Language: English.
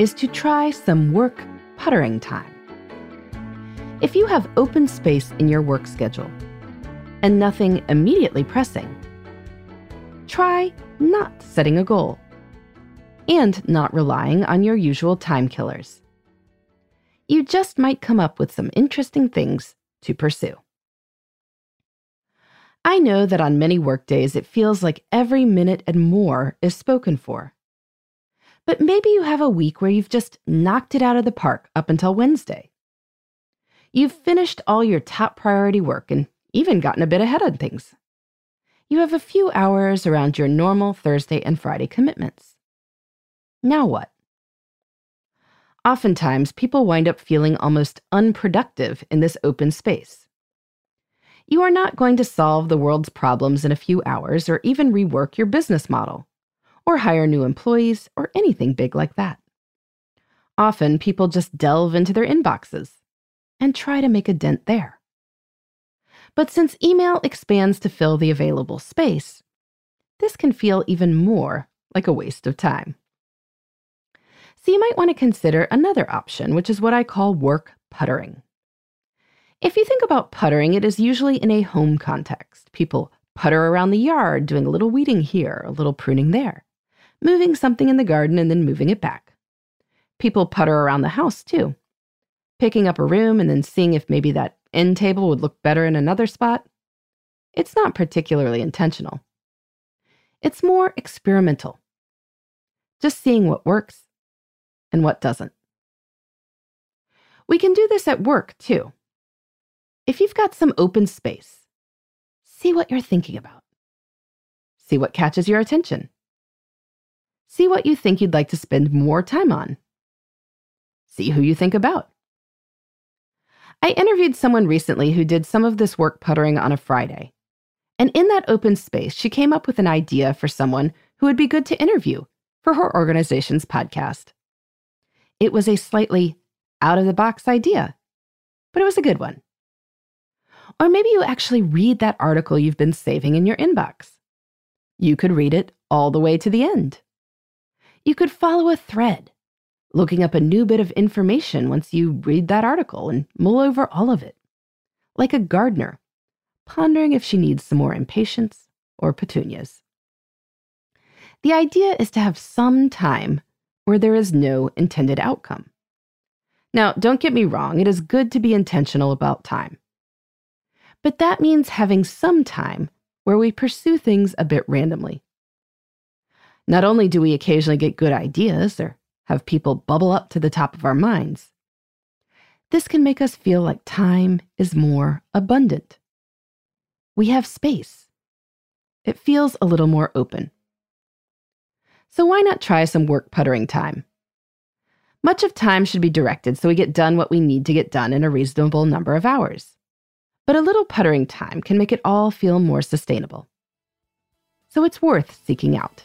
is to try some work puttering time. If you have open space in your work schedule and nothing immediately pressing, try not setting a goal and not relying on your usual time killers. You just might come up with some interesting things to pursue. I know that on many workdays it feels like every minute and more is spoken for. But maybe you have a week where you've just knocked it out of the park up until Wednesday. You've finished all your top priority work and even gotten a bit ahead on things. You have a few hours around your normal Thursday and Friday commitments. Now what? Oftentimes, people wind up feeling almost unproductive in this open space. You are not going to solve the world's problems in a few hours or even rework your business model, or hire new employees, or anything big like that. Often, people just delve into their inboxes and try to make a dent there. But since email expands to fill the available space, this can feel even more like a waste of time. So you might want to consider another option, which is what I call work puttering. If you think about puttering, it is usually in a home context. People putter around the yard, doing a little weeding here, a little pruning there, moving something in the garden and then moving it back. People putter around the house too, picking up a room and then seeing if maybe that end table would look better in another spot. It's not particularly intentional. It's more experimental, just seeing what works and what doesn't. We can do this at work too. If you've got some open space, see what you're thinking about. See what catches your attention. See what you think you'd like to spend more time on. See who you think about. I interviewed someone recently who did some of this work puttering on a Friday. And in that open space, she came up with an idea for someone who would be good to interview for her organization's podcast. It was a slightly out of the box idea, but it was a good one. Or maybe you actually read that article you've been saving in your inbox. You could read it all the way to the end. You could follow a thread, looking up a new bit of information once you read that article and mull over all of it. Like a gardener, pondering if she needs some more impatiens or petunias. The idea is to have some time where there is no intended outcome. Now, don't get me wrong, it is good to be intentional about time. But that means having some time where we pursue things a bit randomly. Not only do we occasionally get good ideas or have people bubble up to the top of our minds, this can make us feel like time is more abundant. We have space. It feels a little more open. So why not try some work puttering time? Much of time should be directed so we get done what we need to get done in a reasonable number of hours. But a little puttering time can make it all feel more sustainable. So it's worth seeking out.